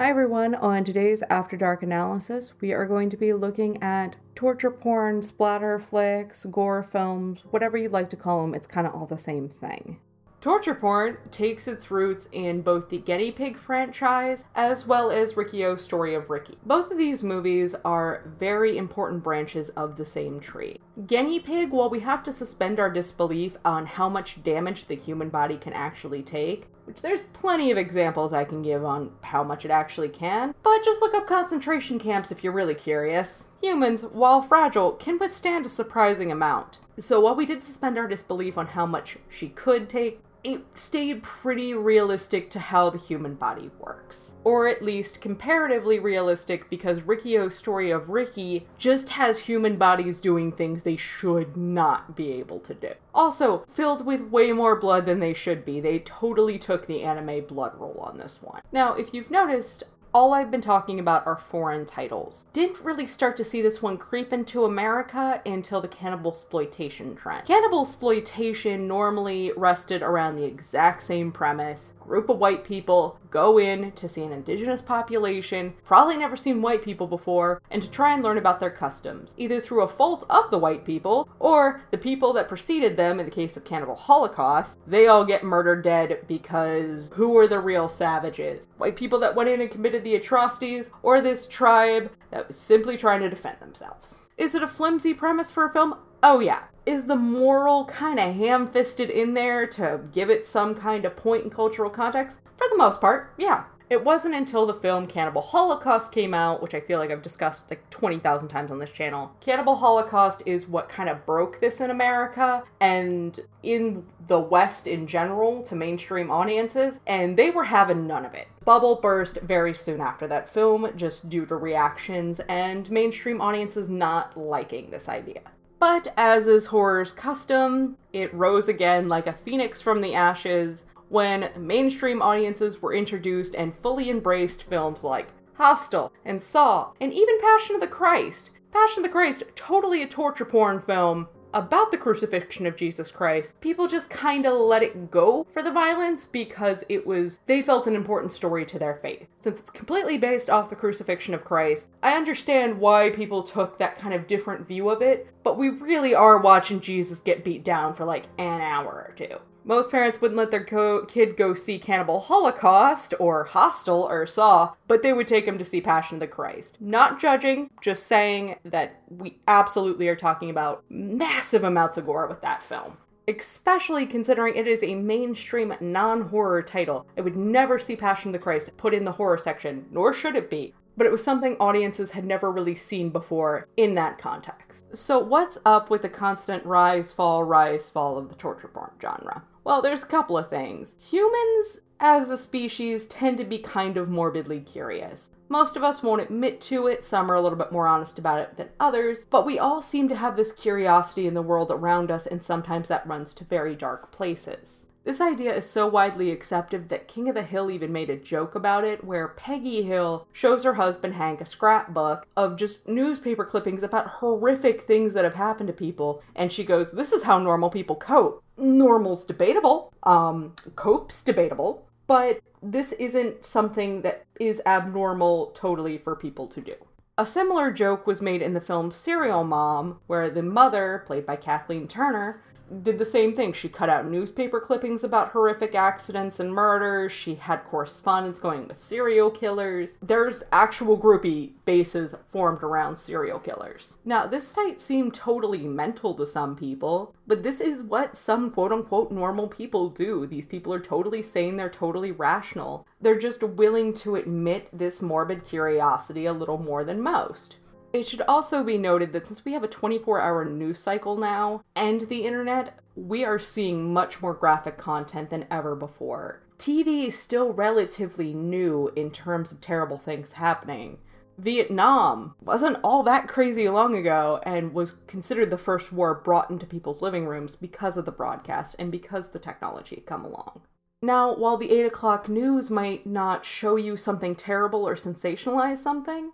Hi everyone, on today's After Dark analysis, we are going to be looking at torture porn, splatter flicks, gore films, whatever you'd like to call them, it's kind of all the same thing. Torture porn takes its roots in both the Guinea Pig franchise as well as Riki-Oh's Story of Ricky. Both of these movies are very important branches of the same tree. Guinea Pig, while we have to suspend our disbelief on how much damage the human body can actually take, which there's plenty of examples I can give on how much it actually can, but just look up concentration camps if you're really curious. Humans, while fragile, can withstand a surprising amount. So while we did suspend our disbelief on how much she could take, it stayed pretty realistic to how the human body works. Or at least comparatively realistic because Riki-Oh's story of Ricky just has human bodies doing things they should not be able to do. Also, filled with way more blood than they should be. They totally took the anime blood roll on this one. Now, if you've noticed, all I've been talking about are foreign titles. Didn't really start to see this one creep into America until the cannibal exploitation trend. Cannibal exploitation normally rested around the exact same premise. Group of white people go in to see an indigenous population, probably never seen white people before, and to try and learn about their customs, either through a fault of the white people or the people that preceded them in the case of cannibal holocaust. They all get murdered dead because who are the real savages? White people that went in and committed the atrocities, or this tribe that was simply trying to defend themselves. Is it a flimsy premise for a film? Oh, yeah. Is the moral kind of ham fisted in there to give it some kind of point in cultural context? For the most part, yeah. It wasn't until the film Cannibal Holocaust came out, which I feel like I've discussed like 20,000 times on this channel. Cannibal Holocaust is what kind of broke this in America and in the West in general to mainstream audiences, and they were having none of it. Bubble burst very soon after that film, just due to reactions and mainstream audiences not liking this idea. But as is horror's custom, it rose again like a phoenix from the ashes when mainstream audiences were introduced and fully embraced films like Hostel and Saw and even Passion of the Christ. Passion of the Christ, totally a torture porn film about the crucifixion of Jesus Christ. People just kind of let it go for the violence because it was, they felt an important story to their faith. Since it's completely based off the crucifixion of Christ, I understand why people took that kind of different view of it, but we really are watching Jesus get beat down for like an hour or two. Most parents wouldn't let their co- kid go see Cannibal Holocaust or Hostel or Saw, but they would take him to see Passion of the Christ. Not judging, just saying that we absolutely are talking about massive amounts of gore with that film. Especially considering it is a mainstream non horror title. I would never see Passion of the Christ put in the horror section, nor should it be but it was something audiences had never really seen before in that context. So, what's up with the constant rise, fall, rise, fall of the torture porn genre? Well, there's a couple of things. Humans, as a species, tend to be kind of morbidly curious. Most of us won't admit to it, some are a little bit more honest about it than others, but we all seem to have this curiosity in the world around us, and sometimes that runs to very dark places. This idea is so widely accepted that King of the Hill even made a joke about it, where Peggy Hill shows her husband Hank a scrapbook of just newspaper clippings about horrific things that have happened to people, and she goes, This is how normal people cope. Normal's debatable, um, cope's debatable, but this isn't something that is abnormal totally for people to do. A similar joke was made in the film Serial Mom, where the mother, played by Kathleen Turner, did the same thing. She cut out newspaper clippings about horrific accidents and murders. She had correspondence going with serial killers. There's actual groupie bases formed around serial killers. Now, this site seemed totally mental to some people, but this is what some quote unquote normal people do. These people are totally sane, they're totally rational. They're just willing to admit this morbid curiosity a little more than most. It should also be noted that since we have a 24 hour news cycle now and the internet, we are seeing much more graphic content than ever before. TV is still relatively new in terms of terrible things happening. Vietnam wasn't all that crazy long ago and was considered the first war brought into people's living rooms because of the broadcast and because the technology had come along. Now, while the 8 o'clock news might not show you something terrible or sensationalize something,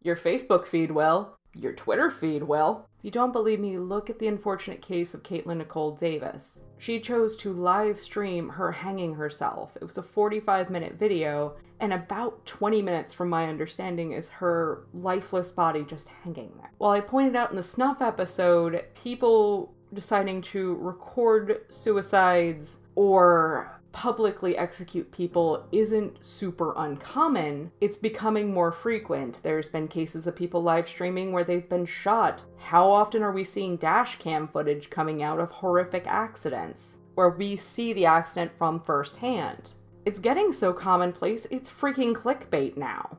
your Facebook feed will. Your Twitter feed will. If you don't believe me, look at the unfortunate case of Katelyn Nicole Davis. She chose to live stream her hanging herself. It was a 45 minute video, and about 20 minutes, from my understanding, is her lifeless body just hanging there. While I pointed out in the snuff episode, people deciding to record suicides or publicly execute people isn't super uncommon. It's becoming more frequent. There's been cases of people live streaming where they've been shot. How often are we seeing dash cam footage coming out of horrific accidents where we see the accident from firsthand? It's getting so commonplace, it's freaking clickbait now.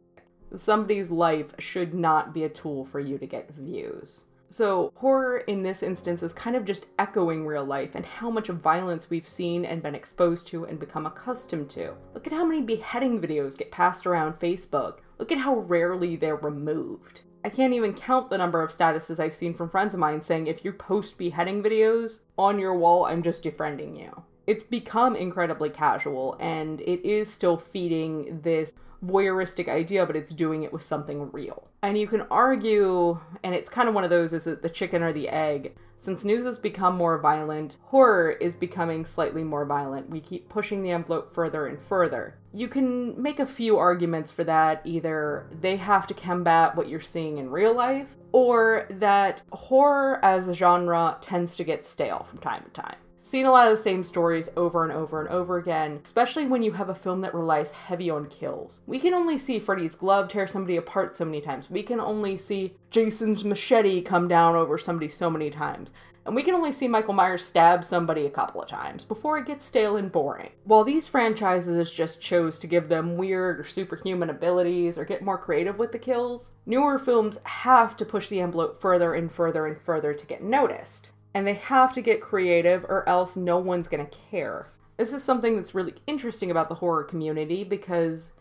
Somebody's life should not be a tool for you to get views. So, horror in this instance is kind of just echoing real life and how much violence we've seen and been exposed to and become accustomed to. Look at how many beheading videos get passed around Facebook. Look at how rarely they're removed. I can't even count the number of statuses I've seen from friends of mine saying if you post beheading videos on your wall, I'm just defriending you. It's become incredibly casual and it is still feeding this voyeuristic idea, but it's doing it with something real. And you can argue, and it's kind of one of those is it the chicken or the egg? Since news has become more violent, horror is becoming slightly more violent. We keep pushing the envelope further and further. You can make a few arguments for that. Either they have to combat what you're seeing in real life, or that horror as a genre tends to get stale from time to time seen a lot of the same stories over and over and over again, especially when you have a film that relies heavy on kills. We can only see Freddy's glove tear somebody apart so many times. We can only see Jason's machete come down over somebody so many times. And we can only see Michael Myers stab somebody a couple of times before it gets stale and boring. While these franchises just chose to give them weird or superhuman abilities or get more creative with the kills, newer films have to push the envelope further and further and further to get noticed and they have to get creative or else no one's going to care. This is something that's really interesting about the horror community because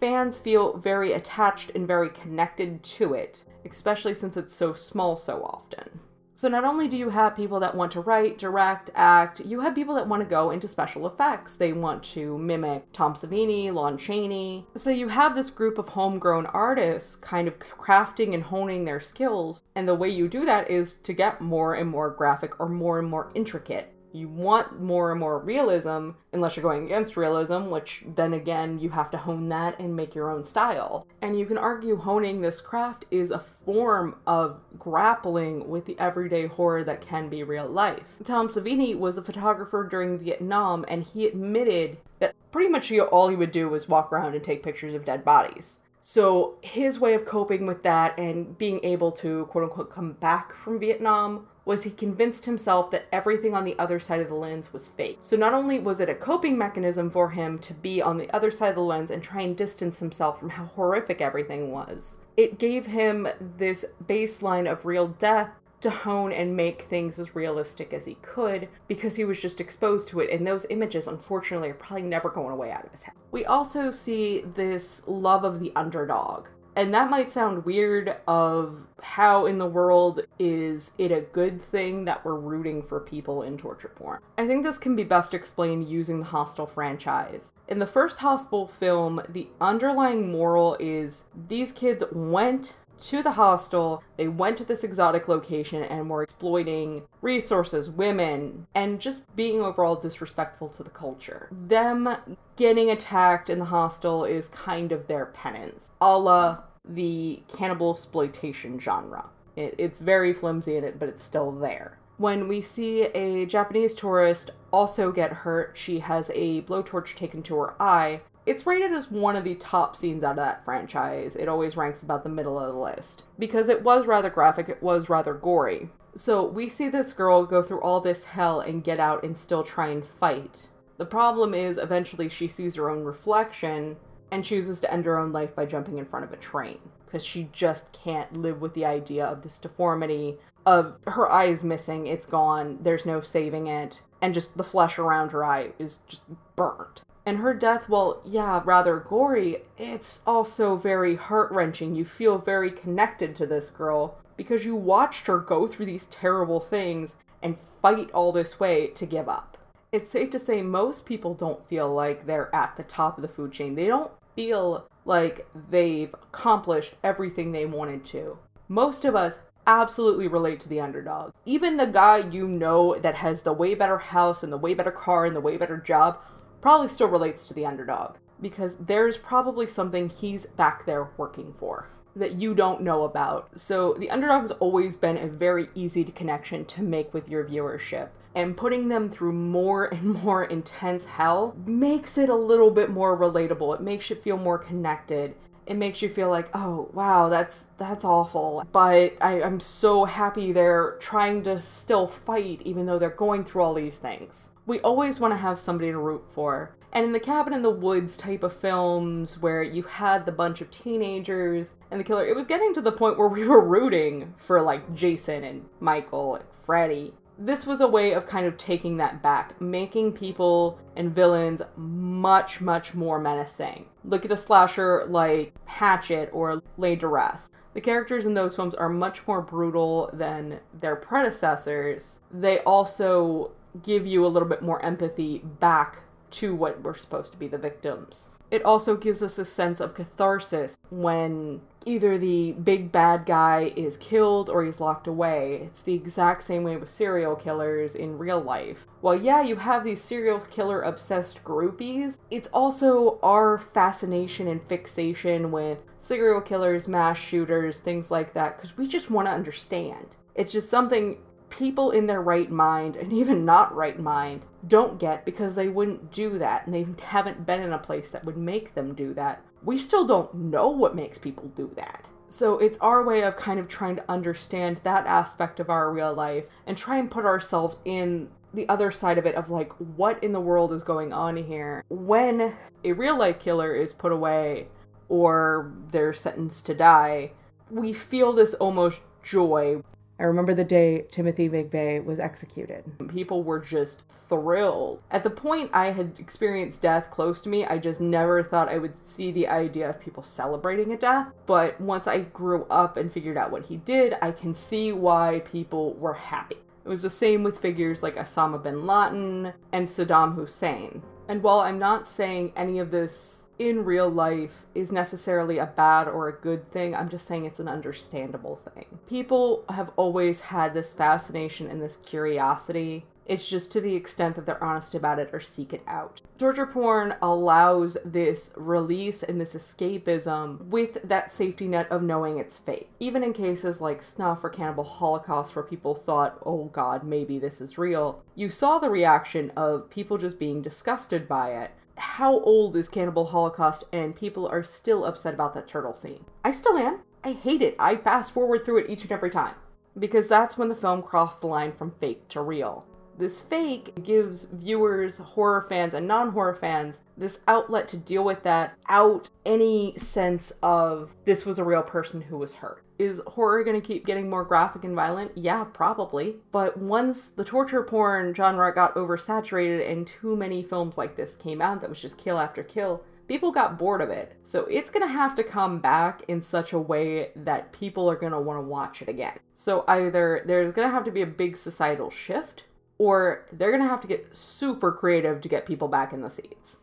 fans feel very attached and very connected to it, especially since it's so small so often. So not only do you have people that want to write, direct, act, you have people that want to go into special effects. They want to mimic Tom Savini, Lon Chaney. So you have this group of homegrown artists kind of crafting and honing their skills. And the way you do that is to get more and more graphic or more and more intricate you want more and more realism unless you're going against realism which then again you have to hone that and make your own style. And you can argue honing this craft is a form of grappling with the everyday horror that can be real life. Tom savini was a photographer during vietnam and he admitted that pretty much all he would do was walk around and take pictures of dead bodies so his way of coping with that and being able to quote unquote come back from Vietnam was he convinced himself that everything on the other side of the lens was fake. So not only was it a coping mechanism for him to be on the other side of the lens and try and distance himself from how horrific everything was, it gave him this baseline of real death to hone and make things as realistic as he could because he was just exposed to it and those images unfortunately are probably never going away out of his head. We also see this love of the underdog and that might sound weird of how in the world is it a good thing that we're rooting for people in torture porn. I think this can be best explained using the Hostel franchise. In the first Hostel film, the underlying moral is these kids went to the hostel. They went to this exotic location and were exploiting resources, women, and just being overall disrespectful to the culture. Them getting attacked in the hostel is kind of their penance, a la the cannibal exploitation genre. It, it's very flimsy in it, but it's still there. When we see a Japanese tourist also get hurt, she has a blowtorch taken to her eye. It's rated as one of the top scenes out of that franchise. It always ranks about the middle of the list. Because it was rather graphic, it was rather gory. So we see this girl go through all this hell and get out and still try and fight. The problem is, eventually, she sees her own reflection and chooses to end her own life by jumping in front of a train because she just can't live with the idea of this deformity of her eye is missing, it's gone, there's no saving it, and just the flesh around her eye is just burnt. And her death, well, yeah, rather gory, it's also very heart wrenching. You feel very connected to this girl because you watched her go through these terrible things and fight all this way to give up. It's safe to say most people don't feel like they're at the top of the food chain. They don't feel like they've accomplished everything they wanted to. most of us absolutely relate to the underdog. Even the guy you know that has the way better house and the way better car and the way better job probably still relates to the underdog because there's probably something he's back there working for that you don't know about. So the underdog's always been a very easy connection to make with your viewership. And putting them through more and more intense hell makes it a little bit more relatable. It makes you feel more connected. It makes you feel like, oh wow, that's that's awful. But I, I'm so happy they're trying to still fight even though they're going through all these things. We always want to have somebody to root for. And in the cabin in the woods type of films where you had the bunch of teenagers and the killer, it was getting to the point where we were rooting for like Jason and Michael and Freddy. This was a way of kind of taking that back, making people and villains much, much more menacing. Look at a slasher like Hatchet or Laid to Rest. The characters in those films are much more brutal than their predecessors. They also give you a little bit more empathy back to what we're supposed to be the victims. It also gives us a sense of catharsis when either the big bad guy is killed or he's locked away. It's the exact same way with serial killers in real life. Well, yeah, you have these serial killer obsessed groupies, it's also our fascination and fixation with serial killers, mass shooters, things like that, because we just want to understand. It's just something people in their right mind and even not right mind don't get because they wouldn't do that and they haven't been in a place that would make them do that. We still don't know what makes people do that. So it's our way of kind of trying to understand that aspect of our real life and try and put ourselves in the other side of it of like what in the world is going on here when a real life killer is put away or they're sentenced to die we feel this almost joy I remember the day Timothy McVeigh was executed. People were just thrilled. At the point I had experienced death close to me, I just never thought I would see the idea of people celebrating a death. But once I grew up and figured out what he did, I can see why people were happy. It was the same with figures like Osama bin Laden and Saddam Hussein. And while I'm not saying any of this in real life is necessarily a bad or a good thing. I'm just saying it's an understandable thing. People have always had this fascination and this curiosity. It's just to the extent that they're honest about it or seek it out. Torture porn allows this release and this escapism with that safety net of knowing it's fake. Even in cases like Snuff or Cannibal Holocaust, where people thought, oh god, maybe this is real, you saw the reaction of people just being disgusted by it how old is Cannibal Holocaust and people are still upset about that turtle scene. I still am. I hate it. I fast forward through it each and every time. Because that's when the film crossed the line from fake to real. This fake gives viewers, horror fans, and non horror fans this outlet to deal with that out any sense of this was a real person who was hurt. Is horror going to keep getting more graphic and violent? Yeah, probably. But once the torture porn genre got oversaturated and too many films like this came out that was just kill after kill, people got bored of it. So it's going to have to come back in such a way that people are going to want to watch it again. So either there's going to have to be a big societal shift or they're going to have to get super creative to get people back in the seats.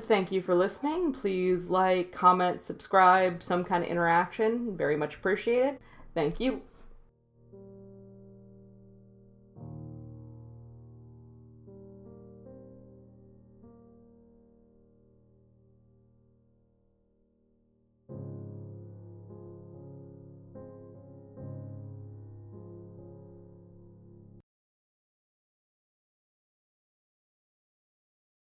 Thank you for listening. Please like, comment, subscribe, some kind of interaction. Very much appreciated. Thank you.